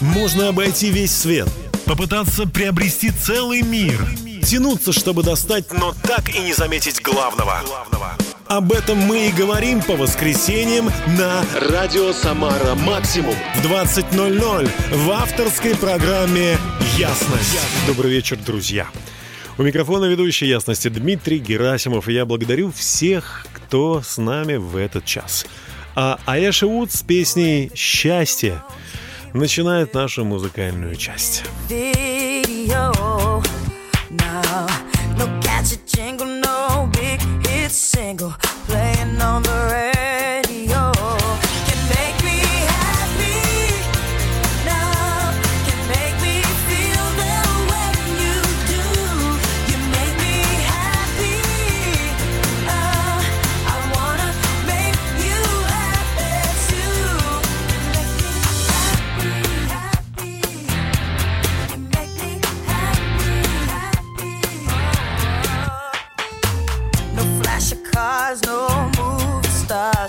Можно обойти весь свет, попытаться приобрести целый мир, тянуться, чтобы достать, но так и не заметить главного. Об этом мы и говорим по воскресеньям на «Радио Самара Максимум» в 20.00 в авторской программе «Ясность». Добрый вечер, друзья. У микрофона ведущий «Ясности» Дмитрий Герасимов, и я благодарю всех, кто с нами в этот час. А Аяша Вуд с песней «Счастье» начинает нашу музыкальную часть. single playing on the radio.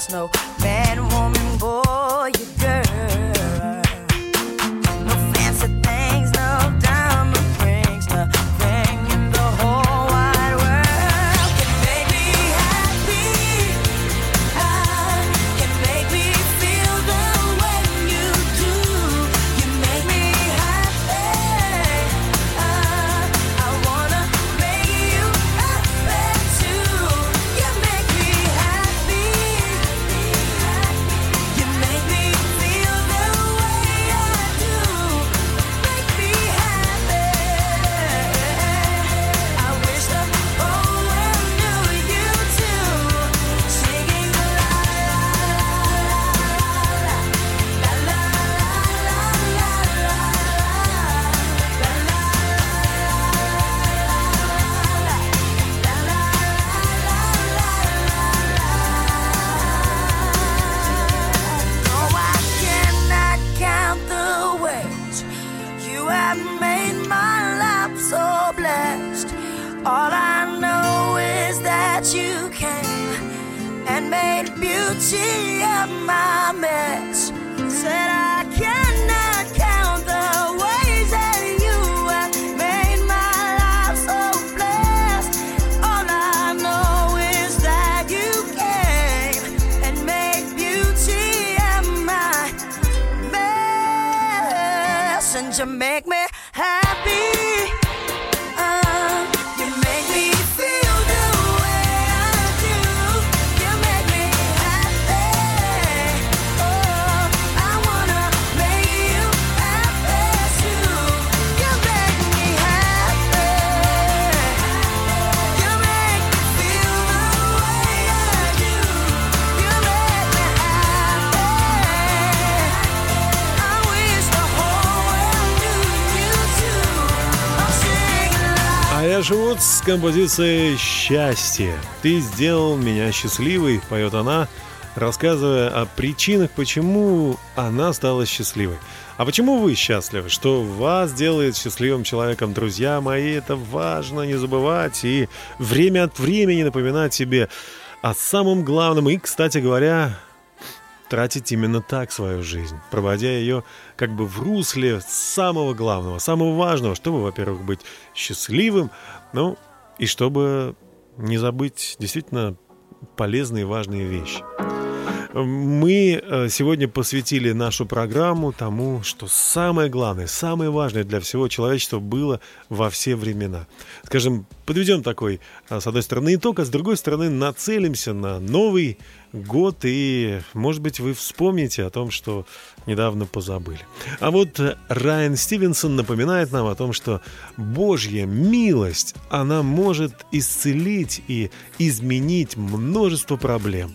us с композицией «Счастье». «Ты сделал меня счастливой», поет она, рассказывая о причинах, почему она стала счастливой. А почему вы счастливы? Что вас делает счастливым человеком, друзья мои, это важно не забывать и время от времени напоминать себе о самом главном. И, кстати говоря, тратить именно так свою жизнь, проводя ее как бы в русле самого главного, самого важного, чтобы, во-первых, быть счастливым, ну и чтобы не забыть действительно полезные и важные вещи. Мы э, сегодня посвятили нашу программу тому, что самое главное, самое важное для всего человечества было во все времена. Скажем, подведем такой, э, с одной стороны, итог, а с другой стороны, нацелимся на новый год, и, может быть, вы вспомните о том, что недавно позабыли. А вот э, Райан Стивенсон напоминает нам о том, что Божья милость, она может исцелить и изменить множество проблем.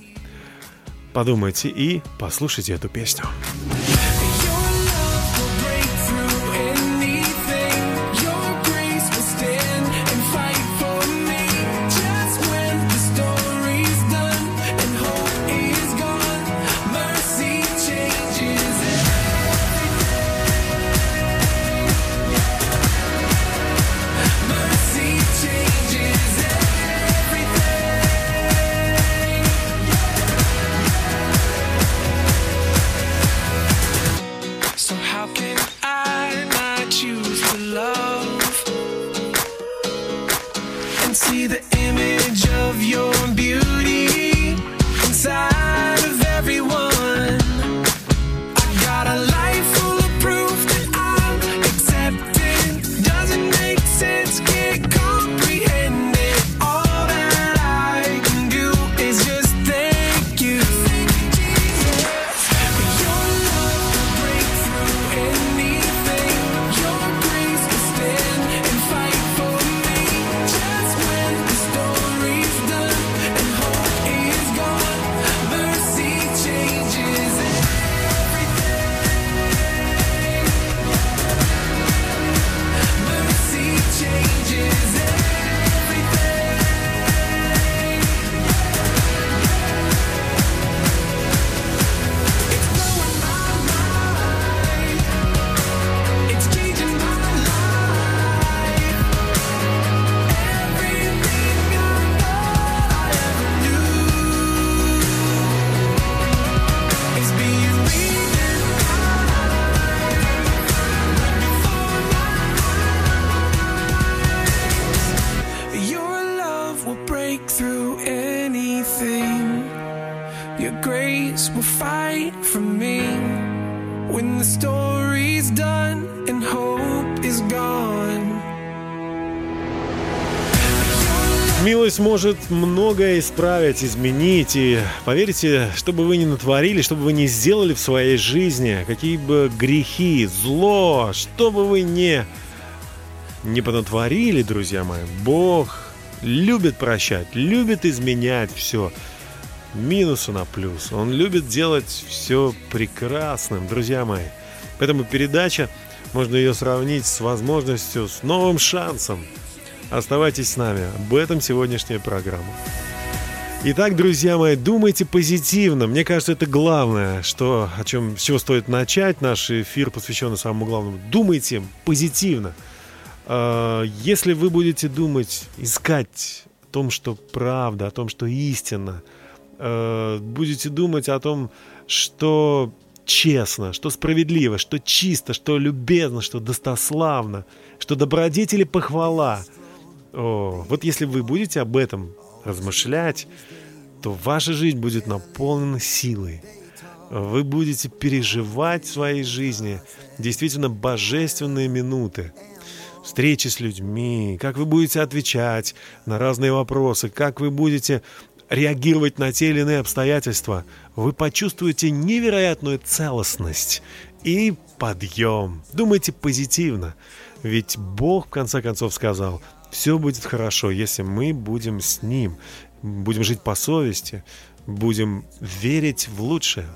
Подумайте и послушайте эту песню. Многое исправить, изменить. И поверьте, что бы вы ни натворили, что бы вы ни сделали в своей жизни, какие бы грехи, зло, что бы вы ни, не понатворили, друзья мои, Бог любит прощать, любит изменять все. Минуса на плюс. Он любит делать все прекрасным, друзья мои. Поэтому передача, можно ее сравнить с возможностью, с новым шансом – Оставайтесь с нами. Об этом сегодняшняя программа. Итак, друзья мои, думайте позитивно. Мне кажется, это главное, что, о чем, с стоит начать наш эфир, посвященный самому главному. Думайте позитивно. А, если вы будете думать, искать о том, что правда, о том, что истина, а, будете думать о том, что честно, что справедливо, что чисто, что любезно, что достославно, что добродетели похвала – о, вот если вы будете об этом размышлять, то ваша жизнь будет наполнена силой. Вы будете переживать в своей жизни действительно божественные минуты. Встречи с людьми, как вы будете отвечать на разные вопросы, как вы будете реагировать на те или иные обстоятельства, вы почувствуете невероятную целостность и подъем. Думайте позитивно. Ведь Бог, в конце концов, сказал, все будет хорошо, если мы будем с Ним, будем жить по совести, будем верить в лучшее.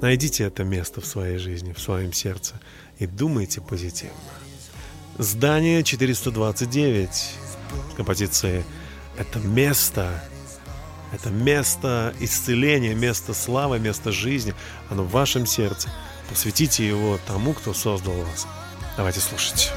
Найдите это место в своей жизни, в своем сердце и думайте позитивно. Здание 429 композиции «Это место», это место исцеления, место славы, место жизни. Оно в вашем сердце. Посвятите его тому, кто создал вас. Давайте слушать.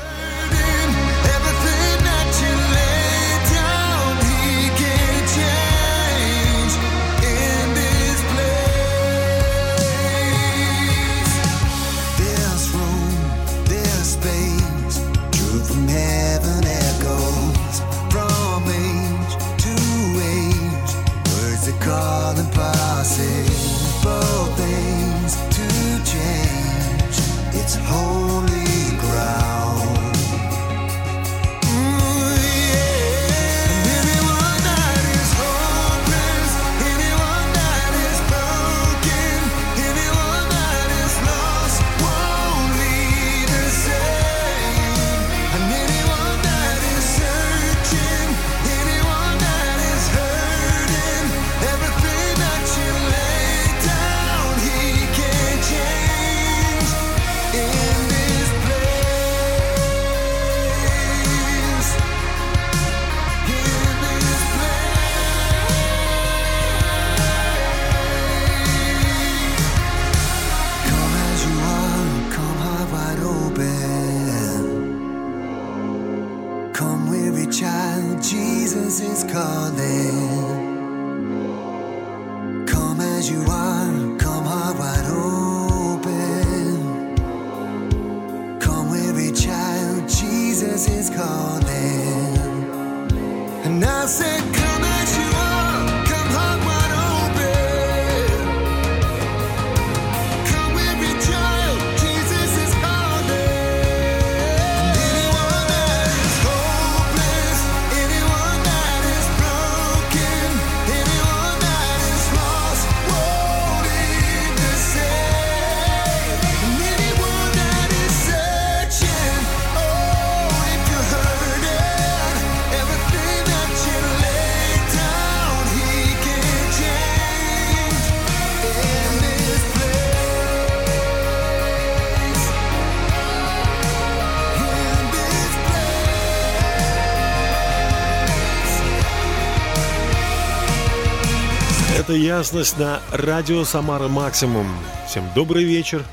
Ясность на радио Самара Максимум. Всем добрый вечер.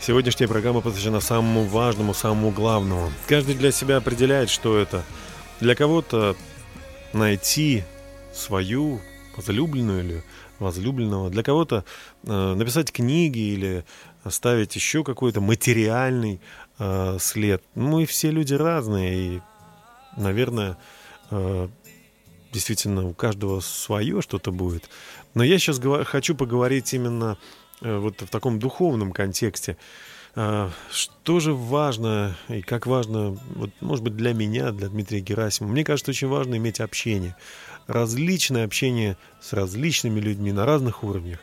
Сегодняшняя программа посвящена самому важному, самому главному. Каждый для себя определяет, что это. Для кого-то найти свою возлюбленную или возлюбленного. Для кого-то э, написать книги или оставить еще какой-то материальный э, след. Мы все люди разные, и, наверное, э, действительно у каждого свое что-то будет. Но я сейчас хочу поговорить именно э, вот в таком духовном контексте. А, что же важно и как важно, вот, может быть, для меня, для Дмитрия Герасимова? Мне кажется, очень важно иметь общение. Различное общение с различными людьми на разных уровнях.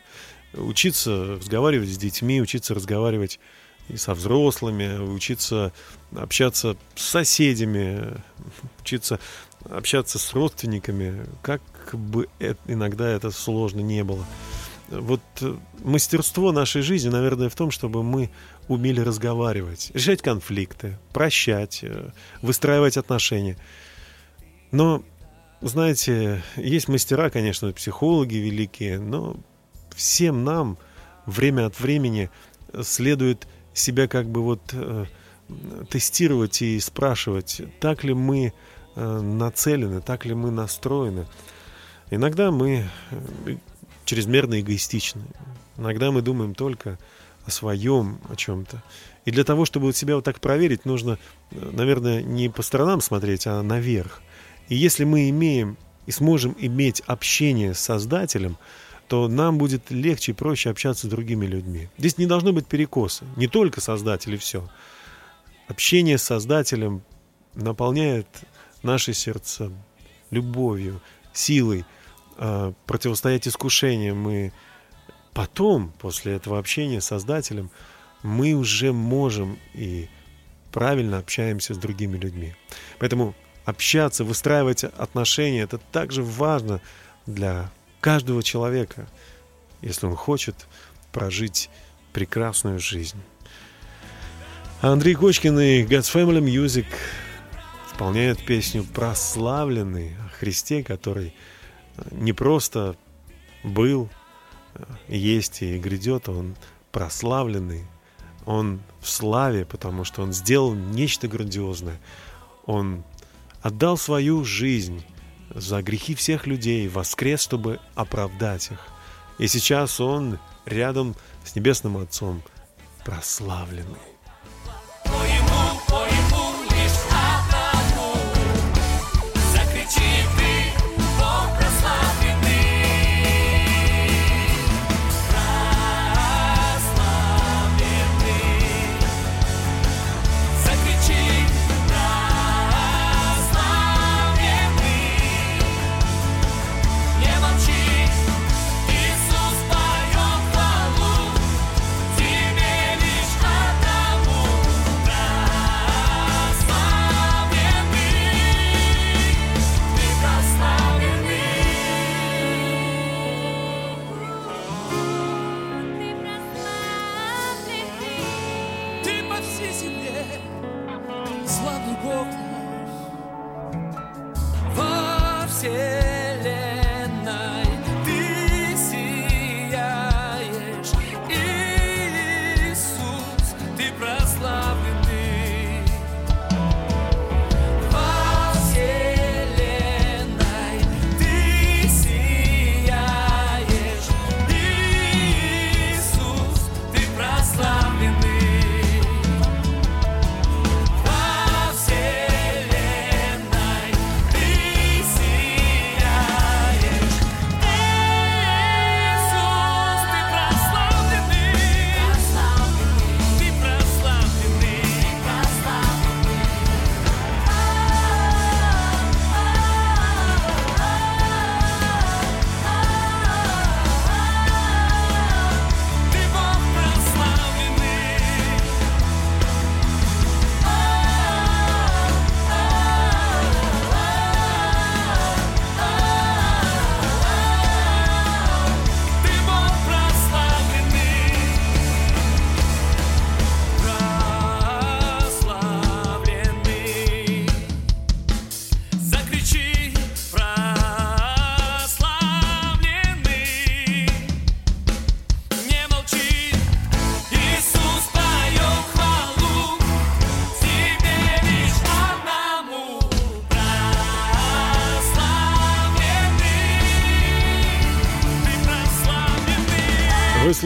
Учиться разговаривать с детьми, учиться разговаривать и со взрослыми, учиться общаться с соседями, учиться общаться с родственниками, как бы это, иногда это сложно не было. Вот э, мастерство нашей жизни, наверное, в том, чтобы мы умели разговаривать, решать конфликты, прощать, э, выстраивать отношения. Но, знаете, есть мастера, конечно, психологи великие, но всем нам время от времени следует себя как бы вот э, тестировать и спрашивать, так ли мы нацелены, так ли мы настроены. Иногда мы э, чрезмерно эгоистичны. Иногда мы думаем только о своем, о чем-то. И для того, чтобы себя вот так проверить, нужно, э, наверное, не по сторонам смотреть, а наверх. И если мы имеем и сможем иметь общение с Создателем, то нам будет легче и проще общаться с другими людьми. Здесь не должно быть перекоса. Не только Создатель и все. Общение с Создателем наполняет наши сердца любовью, силой э, противостоять искушениям. И потом, после этого общения с Создателем, мы уже можем и правильно общаемся с другими людьми. Поэтому общаться, выстраивать отношения, это также важно для каждого человека, если он хочет прожить прекрасную жизнь. Андрей Кочкин и God's Family Music исполняют песню «Прославленный» о Христе, который не просто был, есть и грядет, он прославленный, он в славе, потому что он сделал нечто грандиозное. Он отдал свою жизнь за грехи всех людей, воскрес, чтобы оправдать их. И сейчас он рядом с Небесным Отцом прославленный.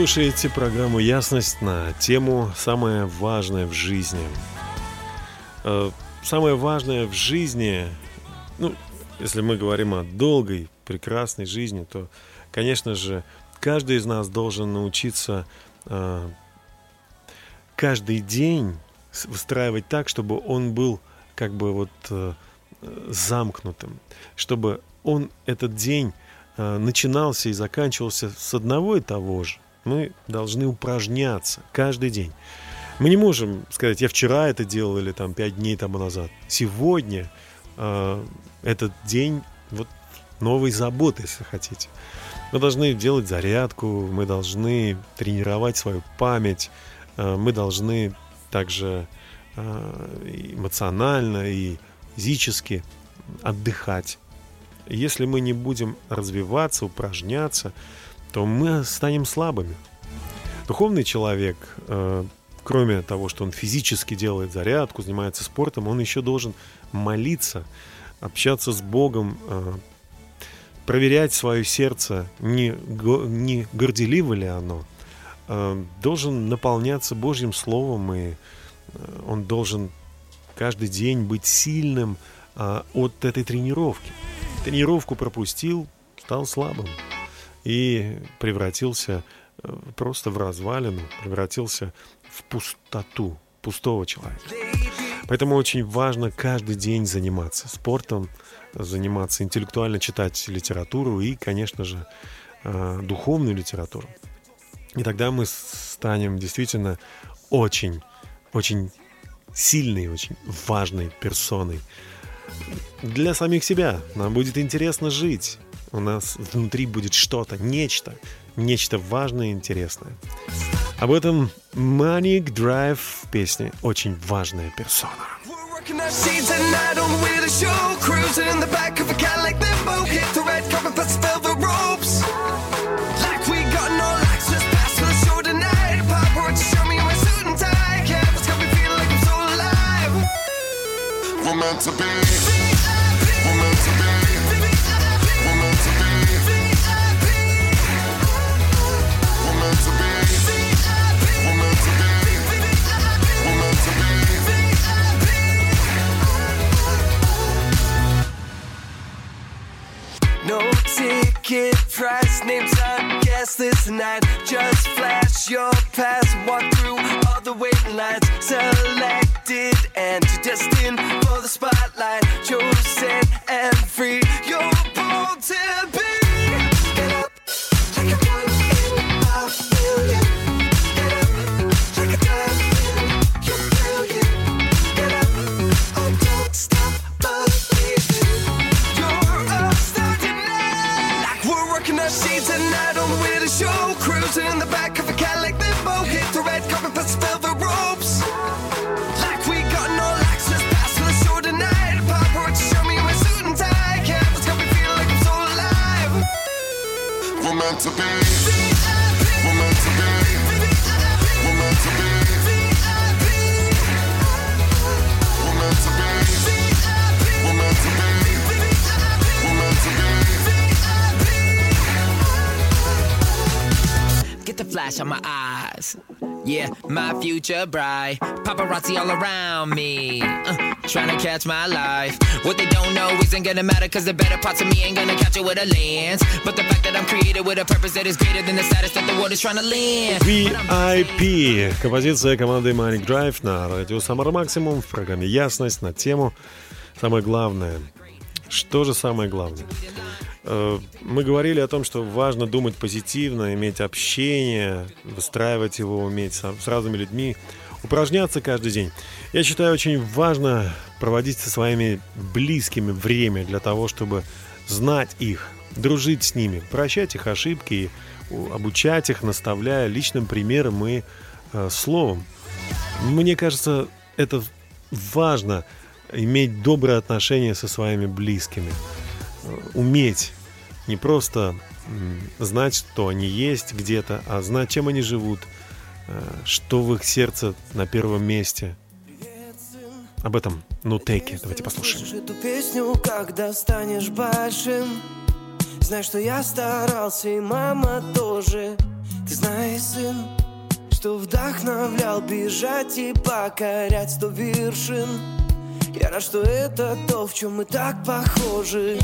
Слушаете программу «Ясность» на тему «Самое важное в жизни». Э, самое важное в жизни, ну, если мы говорим о долгой, прекрасной жизни, то, конечно же, каждый из нас должен научиться э, каждый день выстраивать так, чтобы он был как бы вот э, замкнутым, чтобы он этот день начинался и заканчивался с одного и того же. Мы должны упражняться каждый день. Мы не можем сказать, я вчера это делал или там пять дней тому назад. Сегодня э, этот день вот новой заботы, если хотите. Мы должны делать зарядку, мы должны тренировать свою память, э, мы должны также э, эмоционально и физически отдыхать. Если мы не будем развиваться, упражняться, то мы станем слабыми. Духовный человек, э, кроме того, что он физически делает зарядку, занимается спортом, он еще должен молиться, общаться с Богом, э, проверять свое сердце, не, не горделиво ли оно, э, должен наполняться Божьим Словом, и он должен каждый день быть сильным от этой тренировки. Тренировку пропустил, стал слабым и превратился э, просто в развалину, превратился в пустоту, пустого человека. Поэтому очень важно каждый день заниматься спортом, заниматься интеллектуально читать литературу и, конечно же, э, духовную литературу. И тогда мы станем действительно очень, очень сильной, очень важной персоной. Для самих себя нам будет интересно жить, у нас внутри будет что-то, нечто, нечто важное и интересное. Об этом Manic Drive в песне «Очень важная персона». To be your eyes. Yeah, my future bride. Paparazzi all around me. Uh, trying to catch my life. What they don't know isn't gonna matter, cause the better parts of me ain't gonna catch it with a lens. But the fact that I'm created with a purpose that is greater than the status that the world is trying to land. VIP. Композиция команды Manic Drive на радио Summer Maximum в программе «Ясность» на тему «Самое главное». Что же самое главное? Э, мы говорили о том, что важно думать позитивно, иметь общение, выстраивать его, уметь с разными людьми, упражняться каждый день. Я считаю, очень важно проводить со своими близкими время для того, чтобы знать их, дружить с ними, прощать их ошибки обучать их, наставляя личным примером и э, словом. Мне кажется, это важно иметь добрые отношения со своими близкими уметь не просто знать, что они есть где-то, а знать, чем они живут, э, что в их сердце на первом месте. Об этом Нутеки. Давайте послушаем. эту песню, когда станешь большим. Знай, что я старался, и мама тоже. Ты знаешь, сын, что вдохновлял бежать и покорять сто вершин Я рад, что это то, в чем мы так похожи.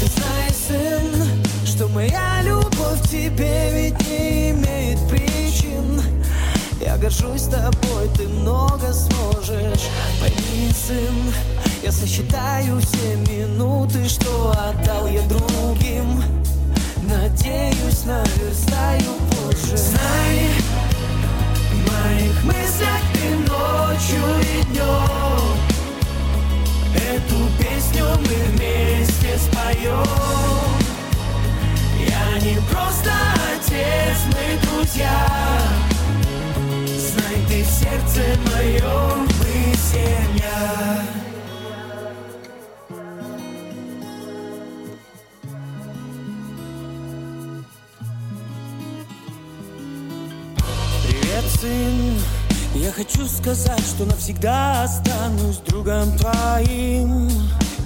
Ты знаешь, сын, что моя любовь к тебе ведь не имеет причин. Я горжусь тобой, ты много сможешь. Пойми, сын, я сосчитаю все минуты, что отдал я другим. Надеюсь, наверстаю позже. Знай, в моих мыслях ты ночью и днем Эту песню мы вместе споем. Я не просто отец, мы друзья. Знай, ты в сердце моем, мы семья. Сын Я хочу сказать, что навсегда останусь другом твоим.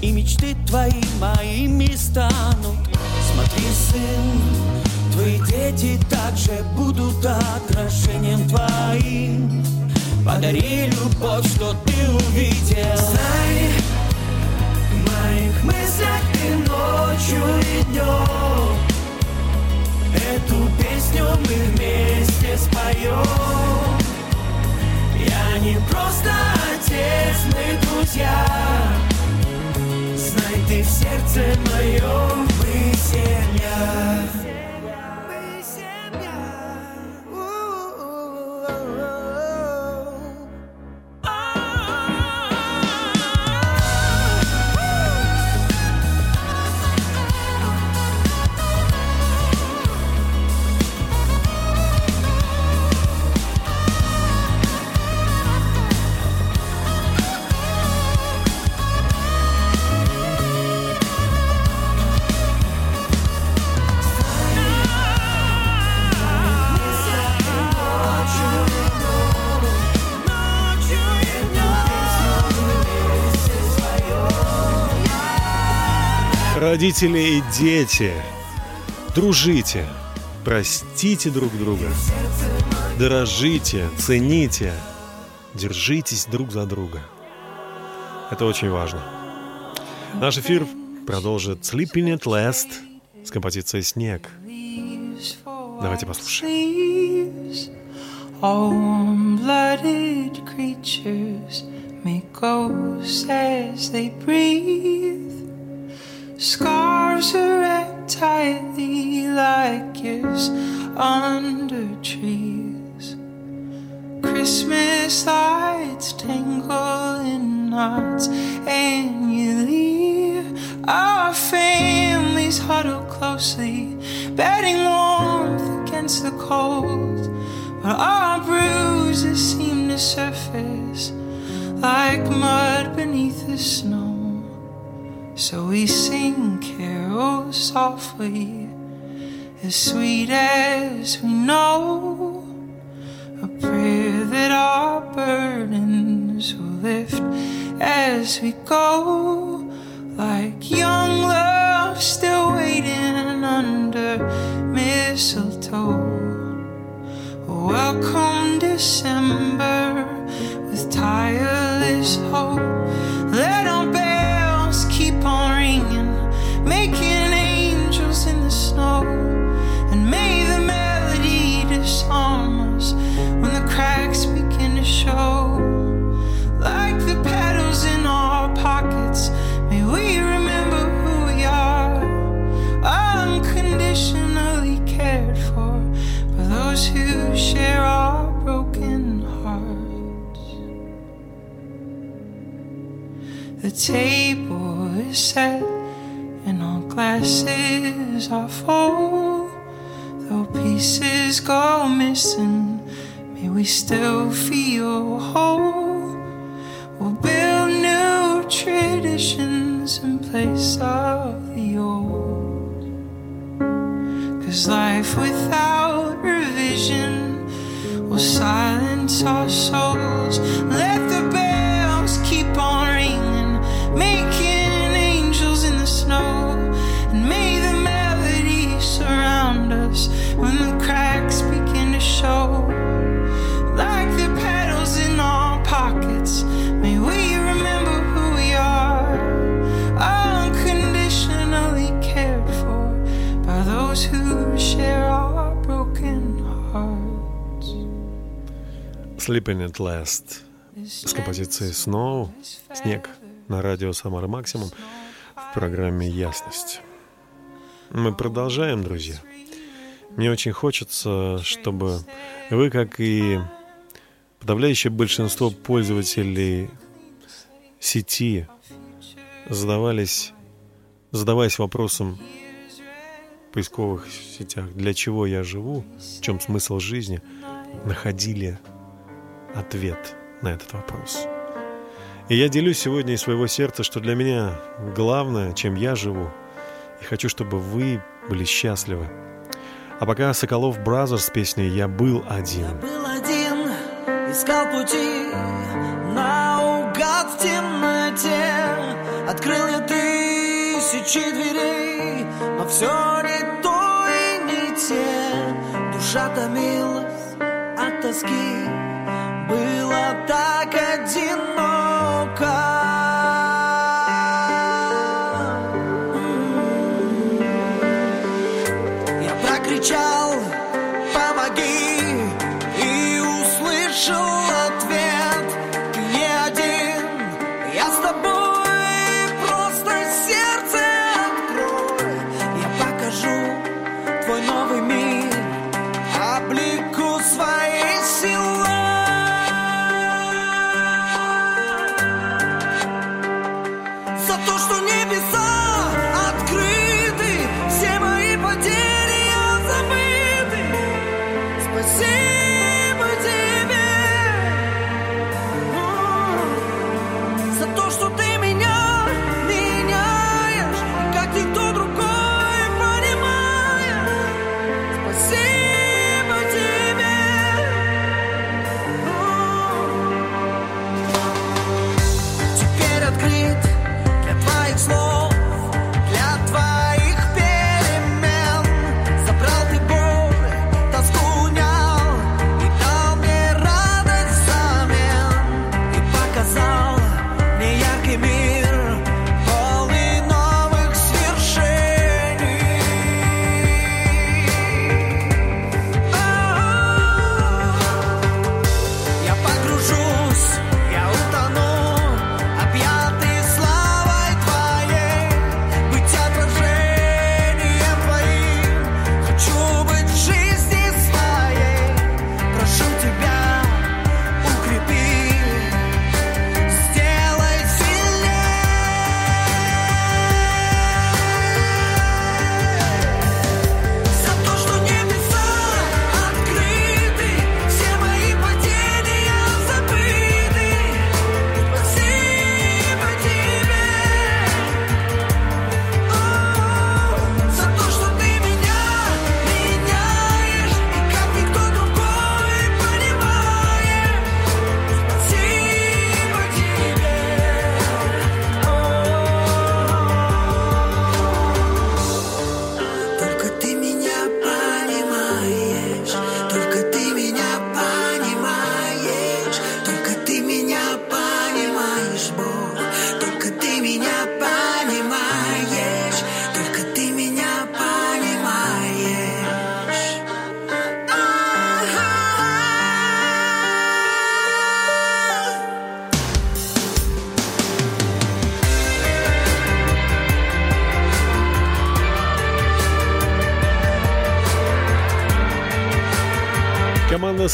И мечты твои моими станут. Смотри, сын, твои дети также будут отражением твоим. Подари любовь, что ты увидел. Знай, в моих мыслях ты ночью и днем Эту песню мы вместе споем не просто отец, мы друзья. Знай ты в сердце моем, мы семья Родители и дети, дружите, простите друг друга, дорожите, цените, держитесь друг за друга. Это очень важно. Наш эфир продолжит Sleeping at Last с композицией «Снег». Давайте послушаем. Make ghosts as they breathe. Scars are wrapped tightly like gifts under trees. Christmas lights tangle in knots, and you leave. Our families huddle closely, bedding warmth against the cold. But our bruises seem to surface like mud beneath the snow. So we sing carols softly, as sweet as we know. A prayer that our burdens will lift as we go. Like young love still waiting under mistletoe. Welcome December with tireless hope. Let those who share our broken hearts. The table is set and all glasses are full. Though pieces go missing, may we still feel whole. We'll build new traditions in place of the old. Cause life without revision will silence our souls. Let the Sleeping at Last с композицией Snow, Снег на радио Самара Максимум в программе Ясность. Мы продолжаем, друзья. Мне очень хочется, чтобы вы, как и подавляющее большинство пользователей сети, задавались, задаваясь вопросом в поисковых сетях, для чего я живу, в чем смысл жизни, находили ответ на этот вопрос. И я делюсь сегодня из своего сердца, что для меня главное, чем я живу, и хочу, чтобы вы были счастливы. А пока Sokolov Brothers с песней «Я был один». Я был один, искал пути наугад в темноте. Открыл я тысячи дверей, но все не то и не те. Душа томилась от тоски,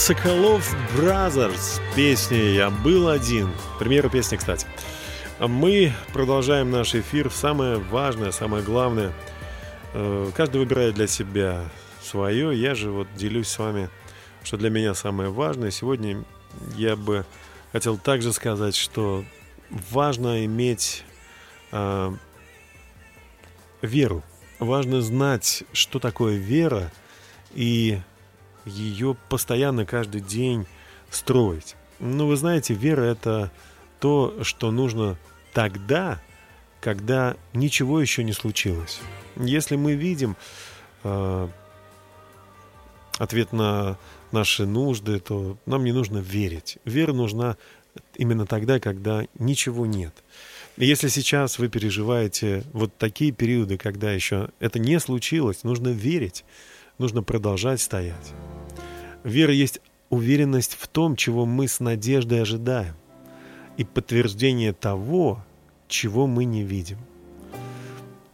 Соколов Brothers песни «Я был один». Примеру песни, кстати. Мы продолжаем наш эфир. Самое важное, самое главное. Э, каждый выбирает для себя свое. Я же вот делюсь с вами, что для меня самое важное. Сегодня я бы хотел также сказать, что важно иметь э, веру. Важно знать, что такое вера и ее постоянно каждый день строить. Ну, вы знаете, вера это то, что нужно тогда, когда ничего еще не случилось. Если мы видим э, ответ на наши нужды, то нам не нужно верить. Вера нужна именно тогда, когда ничего нет. Если сейчас вы переживаете вот такие периоды, когда еще это не случилось, нужно верить, нужно продолжать стоять. Вера есть уверенность в том, чего мы с надеждой ожидаем, и подтверждение того, чего мы не видим.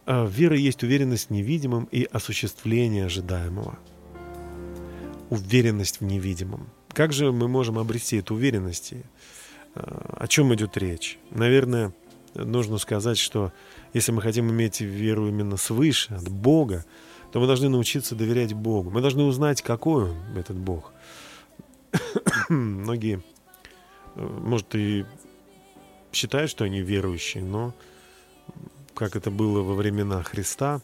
А вера есть уверенность в невидимом и осуществление ожидаемого. Уверенность в невидимом. Как же мы можем обрести эту уверенность? А, о чем идет речь? Наверное, нужно сказать, что если мы хотим иметь веру именно свыше, от Бога, то мы должны научиться доверять Богу. Мы должны узнать, какой Он, этот Бог. Многие, э, может, и считают, что они верующие, но как это было во времена Христа,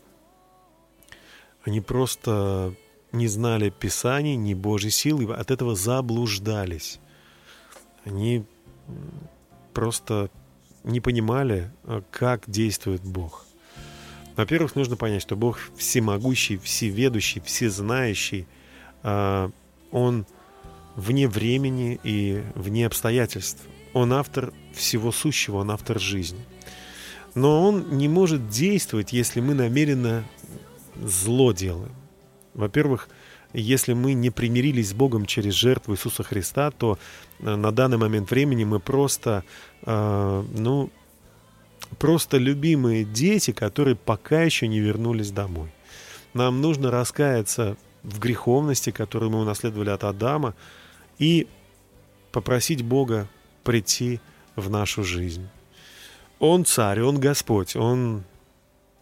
они просто не знали Писаний, ни Божьей силы, от этого заблуждались. Они просто не понимали, а, как действует Бог. Во-первых, нужно понять, что Бог всемогущий, всеведущий, всезнающий. А, он вне времени и вне обстоятельств. Он автор всего сущего, он автор жизни. Но он не может действовать, если мы намеренно зло делаем. Во-первых, если мы не примирились с Богом через жертву Иисуса Христа, то э, на данный момент времени мы просто, э, ну, просто любимые дети, которые пока еще не вернулись домой. Нам нужно раскаяться в греховности, которую мы унаследовали от Адама, и попросить Бога прийти в нашу жизнь. Он царь, он Господь, он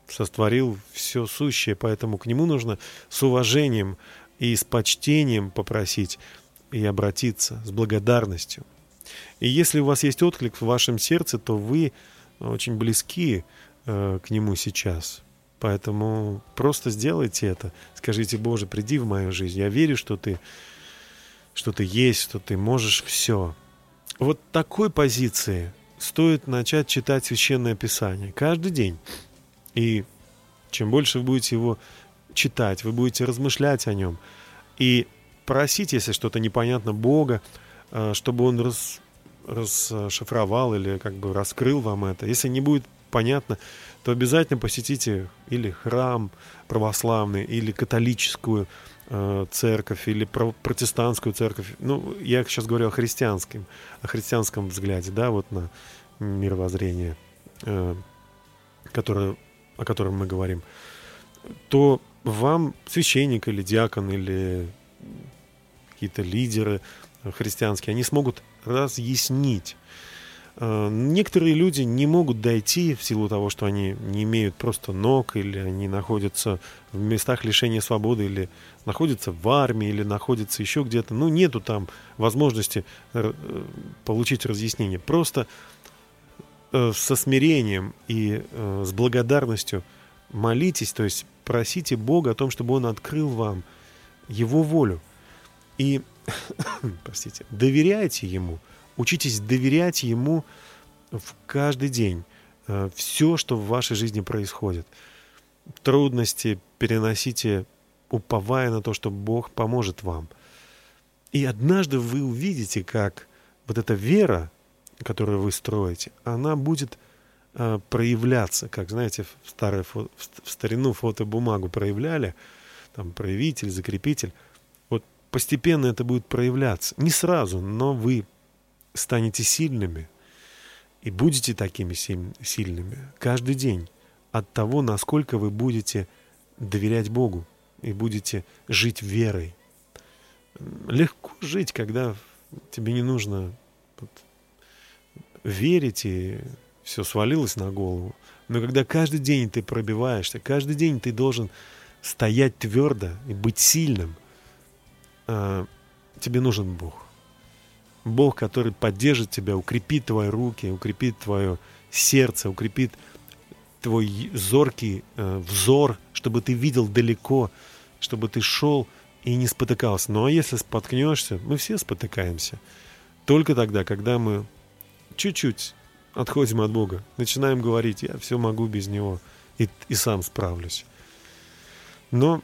сотворил все сущее, поэтому к нему нужно с уважением и с почтением попросить и обратиться с благодарностью. И если у вас есть отклик в вашем сердце, то вы очень близки э, к нему сейчас. Поэтому просто сделайте это. Скажите, Боже, приди в мою жизнь. Я верю, что ты, что ты есть, что ты можешь все. Вот такой позиции стоит начать читать Священное Писание каждый день. И чем больше вы будете его читать, вы будете размышлять о нем и просить, если что-то непонятно Бога, э, чтобы Он рас, расшифровал или как бы раскрыл вам это. Если не будет понятно, то обязательно посетите или храм православный, или католическую э, церковь, или протестантскую церковь. Ну, я сейчас говорю о христианском, о христианском взгляде, да, вот на мировоззрение, э, которое, о котором мы говорим. То вам священник или диакон или какие-то лидеры христианские, они смогут разъяснить. Э, некоторые люди не могут дойти в силу того, что они не имеют просто ног, или они находятся в местах лишения свободы, или находятся в армии, или находятся еще где-то. Ну, нету там возможности э, получить разъяснение. Просто э, со смирением и с благодарностью молитесь, то есть просите Бога о том, чтобы Он открыл вам Его волю. И, простите, доверяйте Ему, учитесь доверять Ему в каждый день. Э, Все, что в вашей жизни происходит. Трудности переносите, уповая на то, что Бог поможет вам. И однажды вы увидите, как вот эта вера, которую вы строите, она будет Э, проявляться, как, знаете, в, старое, в старину фотобумагу проявляли, там, проявитель, закрепитель. Вот постепенно это будет проявляться. Не сразу, но вы станете сильными и будете такими сильными каждый день от того, насколько вы будете доверять Богу и будете жить верой. Легко жить, когда тебе не нужно верить и все свалилось на голову. Но когда каждый день ты пробиваешься, каждый день ты должен стоять твердо и быть сильным, а, тебе нужен Бог. Бог, который поддержит тебя, укрепит твои руки, укрепит твое сердце, укрепит твой зоркий э, взор, чтобы ты видел далеко, чтобы ты шел и не спотыкался. Ну а если споткнешься, мы все спотыкаемся. Только тогда, когда мы чуть-чуть отходим от Бога, начинаем говорить, я все могу без Него и, и сам справлюсь. Но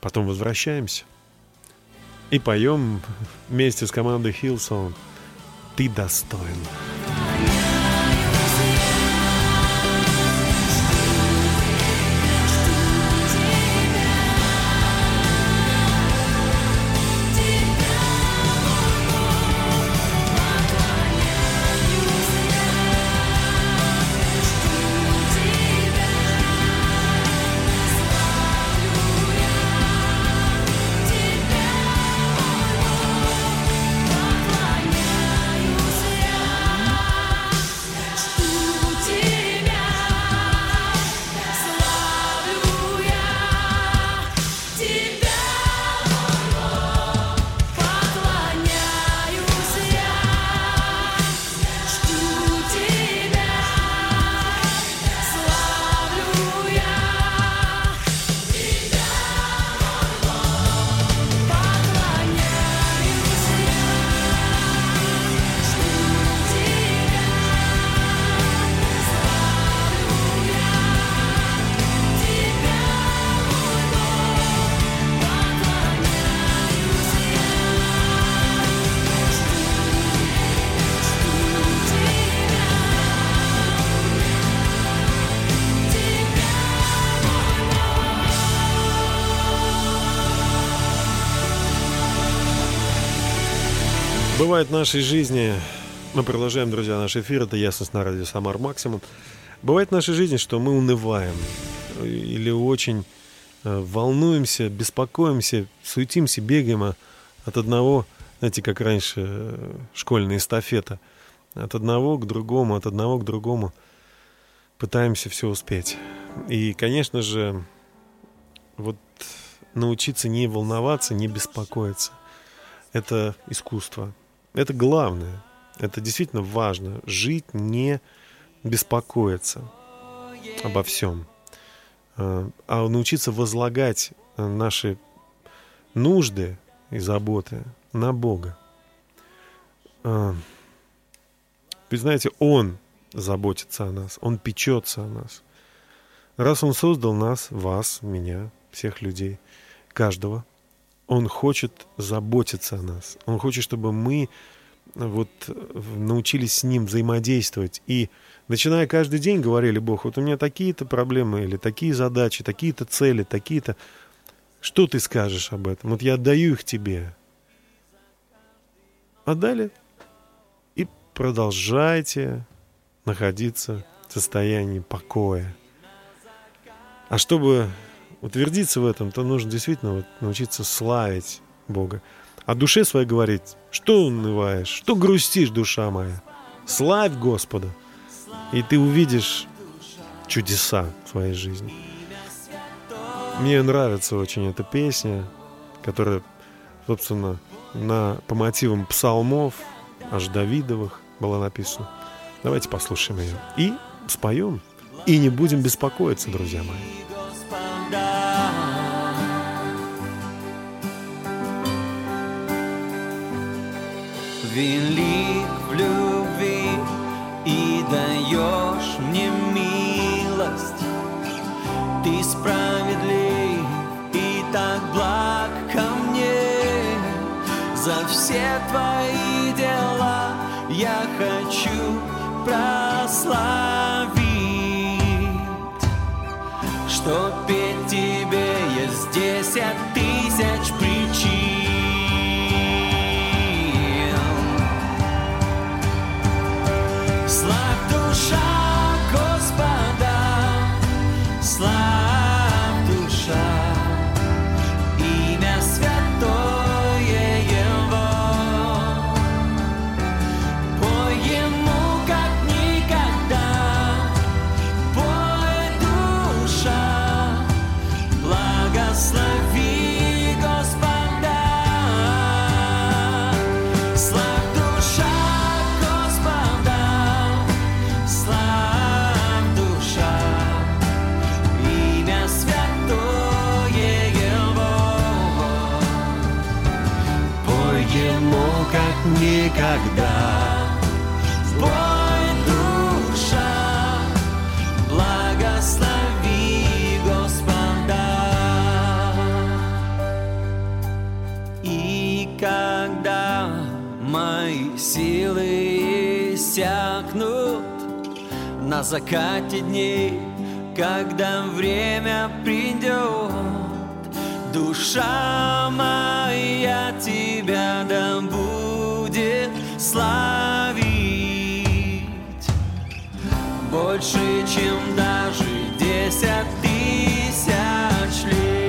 потом возвращаемся и поем вместе с командой Hillsong «Ты достоин». Бывает в нашей жизни, мы продолжаем, друзья, наш эфир, это ясность на радио Самар Максимум. Бывает в нашей жизни, что мы унываем или очень э, волнуемся, беспокоимся, суетимся, бегаем от одного, знаете, как раньше э, школьная эстафета, от одного к другому, от одного к другому пытаемся все успеть. И, конечно же, вот научиться не волноваться, не беспокоиться. Это искусство. Это главное. Это действительно важно. Жить не беспокоиться обо всем. А, а научиться возлагать наши нужды и заботы на Бога. А, вы знаете, Он заботится о нас, Он печется о нас. Раз Он создал нас, вас, меня, всех людей, каждого, Он хочет заботиться о нас. Он хочет, чтобы мы вот научились с Ним взаимодействовать. И начиная каждый день говорили, Бог, вот у меня такие-то проблемы или такие задачи, такие-то цели, такие-то... Что ты скажешь об этом? Вот я отдаю их тебе. Отдали? И продолжайте находиться в состоянии покоя. А чтобы утвердиться в этом, то нужно действительно вот научиться славить Бога. О душе своей говорить, что унываешь, что грустишь, душа моя. Славь Господа, и ты увидишь чудеса в своей жизни. Мне нравится очень эта песня, которая, собственно, на, по мотивам псалмов, аж Давидовых была написана. Давайте послушаем ее. И споем. И не будем беспокоиться, друзья мои. Велик в любви и даешь мне милость. Ты справедлив и так благ ко мне. За все твои дела я хочу прославить, что петь тебе я здесь от тысяч причин. Никогда. Силы иссякнут на закате дней, когда время придет, душа моя тебя да будет славить больше, чем даже десять тысяч лет.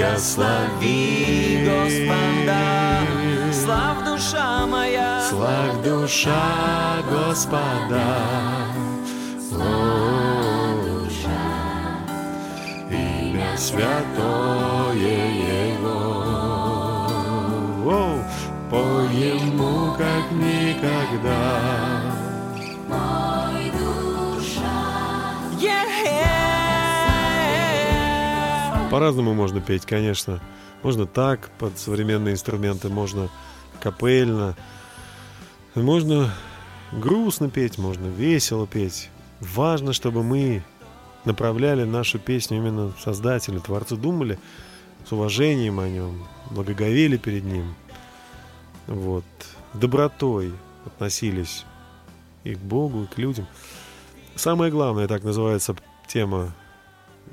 Благослови, Господа, слав душа моя, слав душа Господа. О, имя святое Его. О, по Ему как никогда. По-разному можно петь, конечно. Можно так, под современные инструменты, можно капельно. Можно грустно петь, можно весело петь. Важно, чтобы мы направляли нашу песню именно Создателю, Творцу, думали с уважением о нем, благоговели перед ним. Вот. Добротой относились и к Богу, и к людям. Самое главное, так называется тема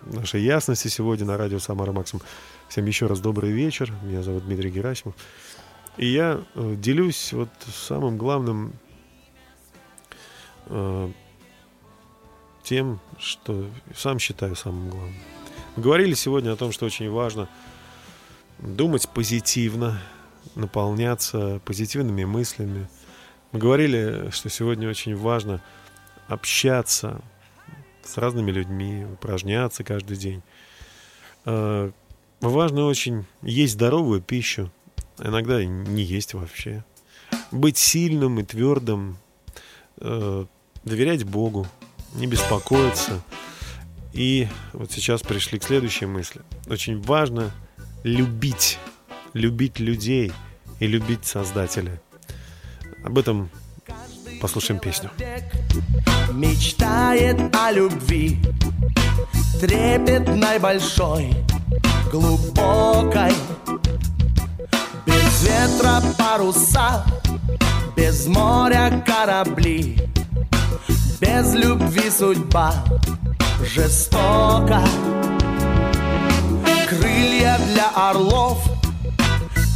нашей ясности сегодня на радио Самара Максимум. Всем еще раз добрый вечер. Меня зовут Дмитрий Герасимов. И я э, делюсь вот самым главным э, тем, что сам считаю самым главным. Мы говорили сегодня о том, что очень важно думать позитивно, наполняться позитивными мыслями. Мы говорили, что сегодня очень важно общаться, с разными людьми, упражняться каждый день. А, важно очень есть здоровую пищу, иногда не есть вообще. Быть сильным и твердым, э, доверять Богу, не беспокоиться. И вот сейчас пришли к следующей мысли. Очень важно любить, любить людей и любить Создателя. Об этом Послушаем песню. Мечтает о любви, трепетной большой, глубокой. Без ветра паруса, без моря корабли, без любви судьба жестока. Крылья для орлов,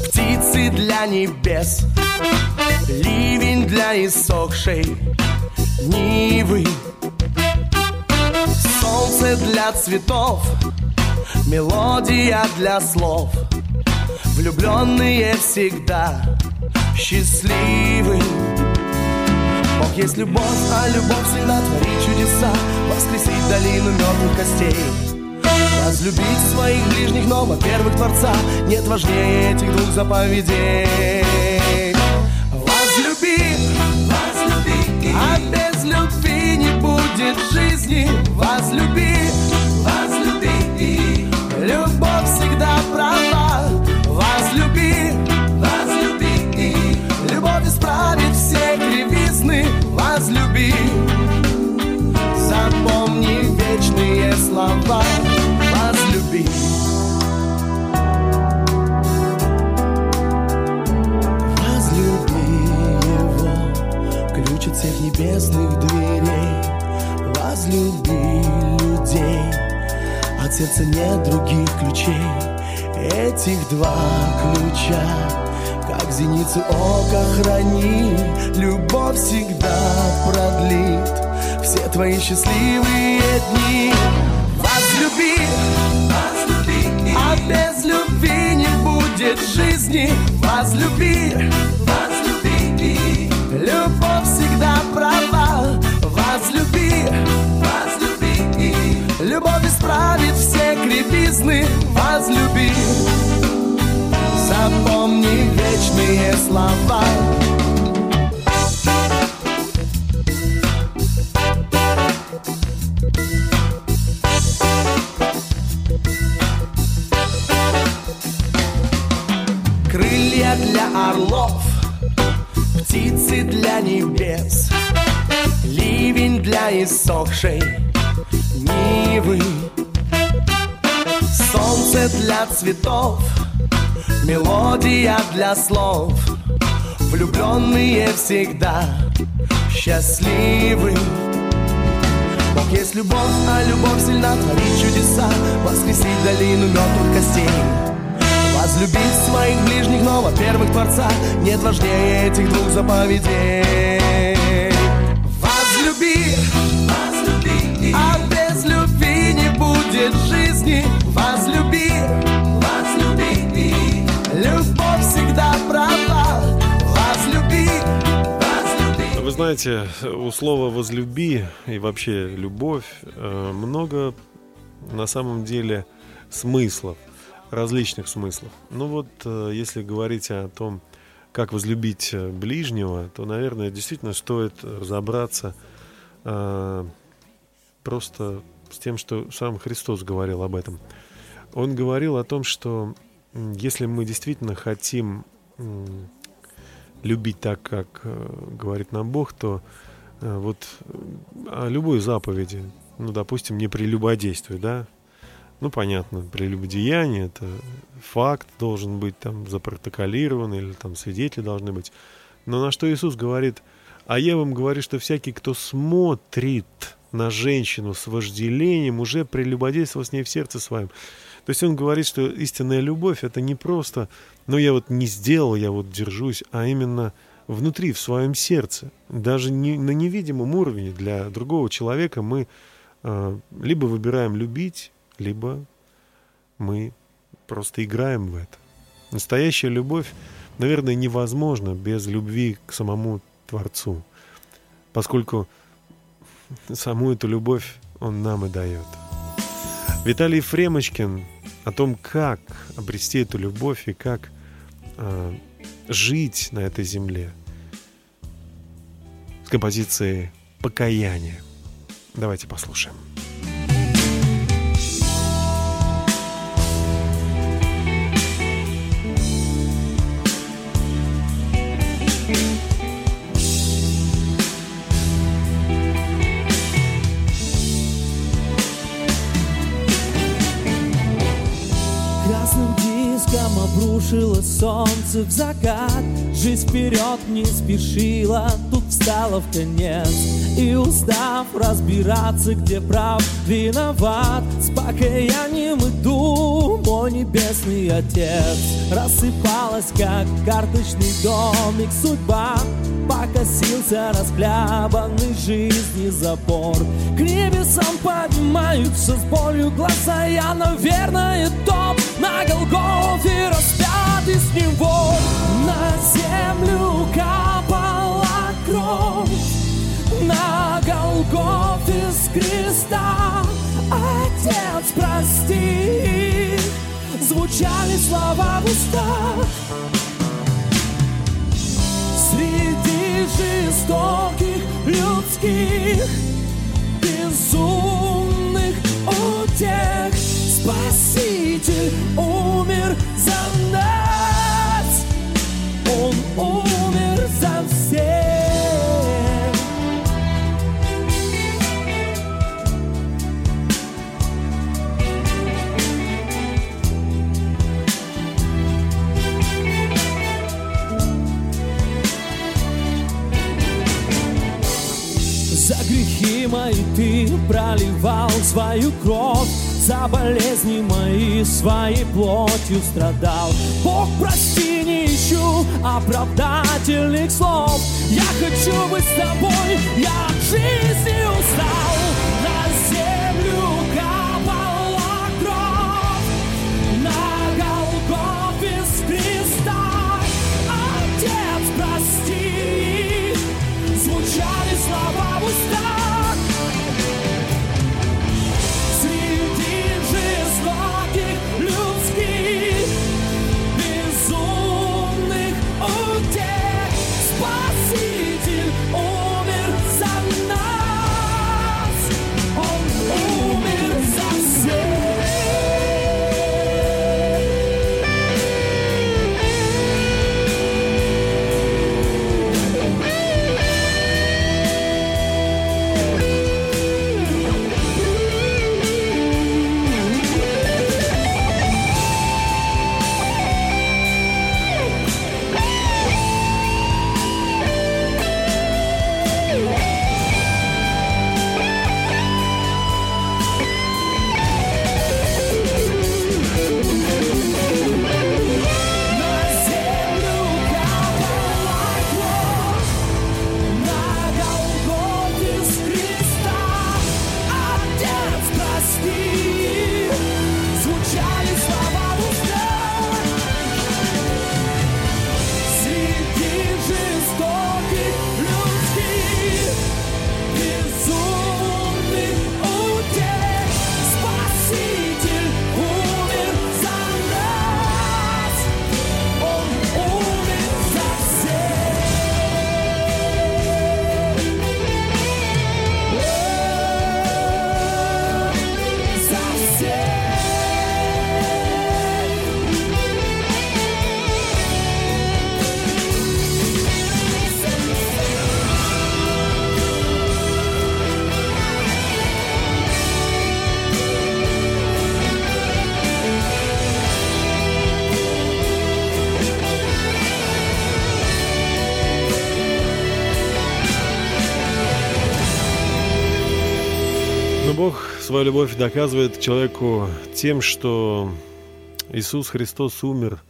птицы для небес — Ливень для иссохшей Нивы. Солнце для цветов. Мелодия для слов. Влюбленные всегда счастливы. Бог есть любовь, а любовь всегда творит чудеса. Воскресить долину мертвых костей. Возлюбить своих ближних, но, во-первых, Творца. Нет важнее этих двух заповедей А без любви не будет жизни. Возлюби, возлюби Любовь всегда права. Возлюби, возлюби Любовь исправит все кривизны. Возлюби Запомни вечные слова небесных дверей. Возлюби людей. От сердца нет других ключей. Этих два ключа Как зеницу ока храни. Любовь всегда продлит Все твои счастливые дни. Возлюби, возлюби А без любви не будет жизни. Возлюби, возлюби. Любовь всегда права Любовь исправит все кривизны Возлюби. Запомни вечные слова. Крылья для орлов птицы для небес, ливень для иссохшей цветов, мелодия для слов, влюбленные всегда счастливы. Бог есть любовь, а любовь сильна. Творит чудеса, воскресить долину мертвых костей. Возлюбить своих ближних, но, во-первых, Творца. Нет важнее этих двух заповедей. Возлюби, возлюби А без любви не будет жизни. Возлюби, возлюби Любовь всегда права, возлюби, возлюби. Вы знаете, у слова «возлюби» и вообще «любовь» э, много на самом деле смыслов, различных смыслов. Ну вот, э, если говорить о том, как возлюбить э, ближнего, то, наверное, действительно стоит разобраться э, просто с тем, что сам Христос говорил об этом. Он говорил о том, что если мы действительно хотим любить так, как э, говорит нам Бог, то э, вот о любой заповеди, ну, допустим, не прелюбодействуй, да, ну, понятно, прелюбодеяние – это факт, должен быть там запротоколирован, или там свидетели должны быть. Но на что Иисус говорит, а я вам говорю, что всякий, кто смотрит на женщину с вожделением, уже прелюбодействовал с ней в сердце своем. То есть он говорит, что истинная любовь – это не просто но я вот не сделал, я вот держусь, а именно внутри, в своем сердце. Даже не, на невидимом уровне для другого человека мы э, либо выбираем любить, либо мы просто играем в это. Настоящая любовь, наверное, невозможна без любви к самому Творцу, поскольку саму эту любовь Он нам и дает. Виталий Фремочкин о том, как обрести эту любовь и как э, жить на этой земле с композицией «Покаяние». Давайте послушаем. Рушило солнце в закат Жизнь вперед не спешила Тут встала в конец. И устав разбираться, где прав, виноват. С покаянием иду, мой небесный отец. Рассыпалась, как карточный домик судьба Покосился расхлябанный жизни запор. К небесам поднимаются с болью глаза Я, наверное, топ на Голгофе распят из него. На землю капала кровь На Голгофе с креста. Отец, прости Звучали слова в устах жестоких людских Безумных утех. Спаситель умер за нас. Он умер мои ты проливал свою кровь за болезни мои своей плотью страдал. Бог, прости, не ищу оправдательных слов. Я хочу быть с тобой, я от жизни устал свою любовь доказывает человеку тем, что Иисус Христос умер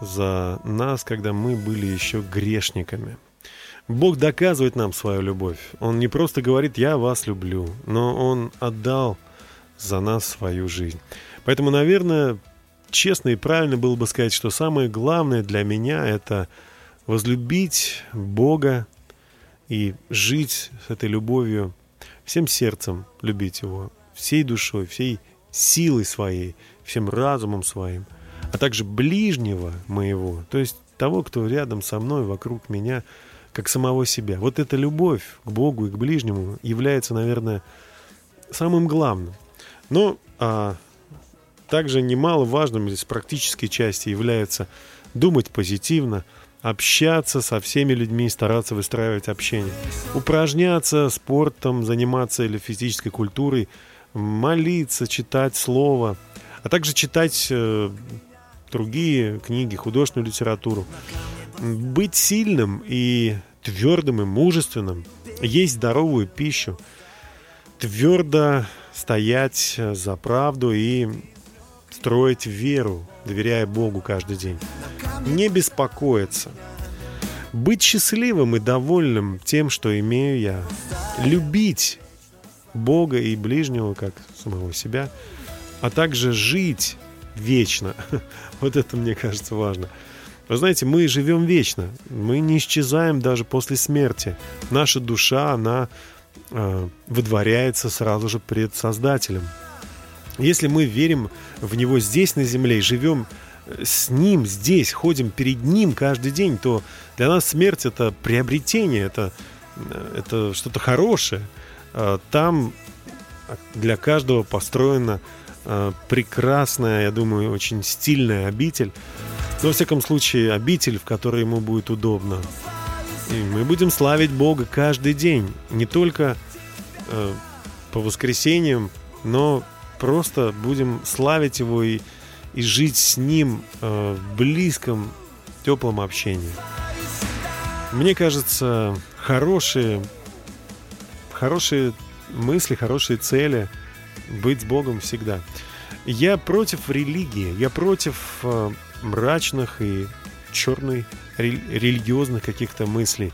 за нас, когда мы были еще грешниками. Бог доказывает нам свою любовь. Он не просто говорит «я вас люблю», но Он отдал за нас свою жизнь. Поэтому, наверное, честно и правильно было бы сказать, что самое главное для меня – это возлюбить Бога и жить с этой любовью всем сердцем любить Его, всей душой, всей силой своей, всем разумом своим, а также ближнего моего, то есть того, кто рядом со мной, вокруг меня, как самого себя. Вот эта любовь к Богу и к ближнему является, наверное, самым главным. Но а, также немаловажным из практической части является думать позитивно – общаться со всеми людьми, стараться выстраивать общение, упражняться спортом, заниматься или физической культурой, молиться, читать слово, а также читать э, другие книги, художественную литературу. Быть сильным и твердым и мужественным, есть здоровую пищу, твердо стоять за правду и строить веру, доверяя Богу каждый день. Не беспокоиться, быть счастливым и довольным тем, что имею я, любить Бога и ближнего, как самого себя, а также жить вечно. Вот это, мне кажется, важно. Вы знаете, мы живем вечно, мы не исчезаем даже после смерти. Наша душа, она э, выдворяется сразу же пред Создателем. Если мы верим в Него здесь, на земле, и живем с ним здесь, ходим перед ним каждый день, то для нас смерть это приобретение, это, это что-то хорошее. А, там для каждого построена а, прекрасная, я думаю, очень стильная обитель. Но, во всяком случае, обитель, в которой ему будет удобно. И мы будем славить Бога каждый день. Не только э, по воскресеньям, но просто будем славить Его и и жить с ним э, в близком, теплом общении. Мне кажется, хорошие, хорошие мысли, хорошие цели быть с Богом всегда. Я против религии, я против э, мрачных и черной религиозных каких-то мыслей.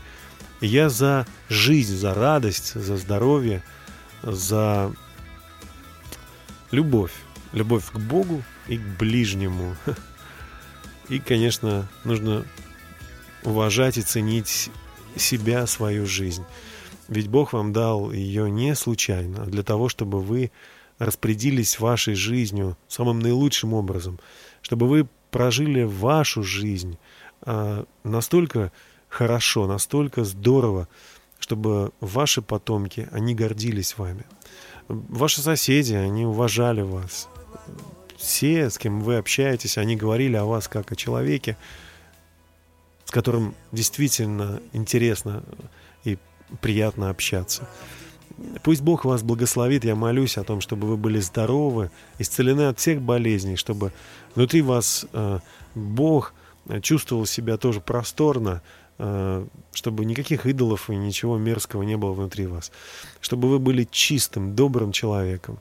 Я за жизнь, за радость, за здоровье, за любовь. Любовь к Богу, и к ближнему. И, конечно, нужно уважать и ценить себя, свою жизнь. Ведь Бог вам дал ее не случайно, а для того, чтобы вы распорядились вашей жизнью самым наилучшим образом, чтобы вы прожили вашу жизнь а, настолько хорошо, настолько здорово, чтобы ваши потомки, они гордились вами. Ваши соседи, они уважали вас все, с кем вы общаетесь, они говорили о вас как о человеке, с которым действительно интересно и приятно общаться. Пусть Бог вас благословит. Я молюсь о том, чтобы вы были здоровы, исцелены от всех болезней, чтобы внутри вас э, Бог чувствовал себя тоже просторно, э, чтобы никаких идолов и ничего мерзкого не было внутри вас, чтобы вы были чистым, добрым человеком,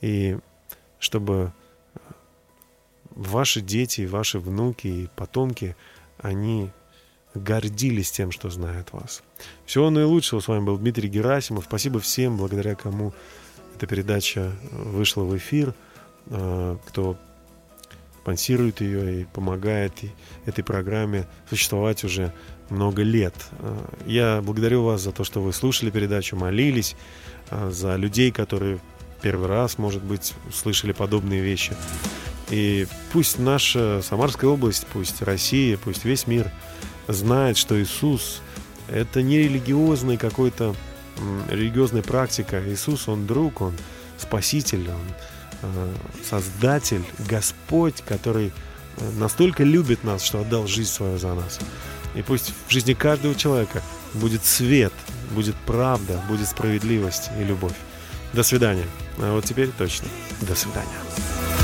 и чтобы ваши дети, ваши внуки и потомки, они гордились тем, что знают вас. Всего наилучшего. С вами был Дмитрий Герасимов. Спасибо всем, благодаря кому эта передача вышла в эфир, а, кто спонсирует ее и помогает этой программе существовать уже много лет. А, я благодарю вас за то, что вы слушали передачу, молились, за людей, которые первый раз, может быть, слышали подобные вещи. И пусть наша Самарская область, пусть Россия, пусть весь мир знает, что Иисус — это не религиозный какой-то религиозная практика. Иисус, Он друг, Он спаситель, Он э, создатель, Господь, который э, настолько любит нас, что отдал жизнь свою за нас. И пусть в жизни каждого человека будет свет, будет правда, будет справедливость и любовь. До свидания. А вот теперь точно. До свидания.